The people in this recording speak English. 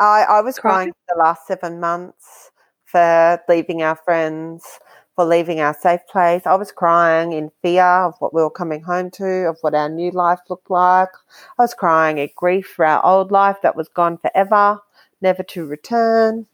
I, I was crying for the last seven months for leaving our friends, for leaving our safe place. I was crying in fear of what we were coming home to, of what our new life looked like. I was crying in grief for our old life that was gone forever, never to return.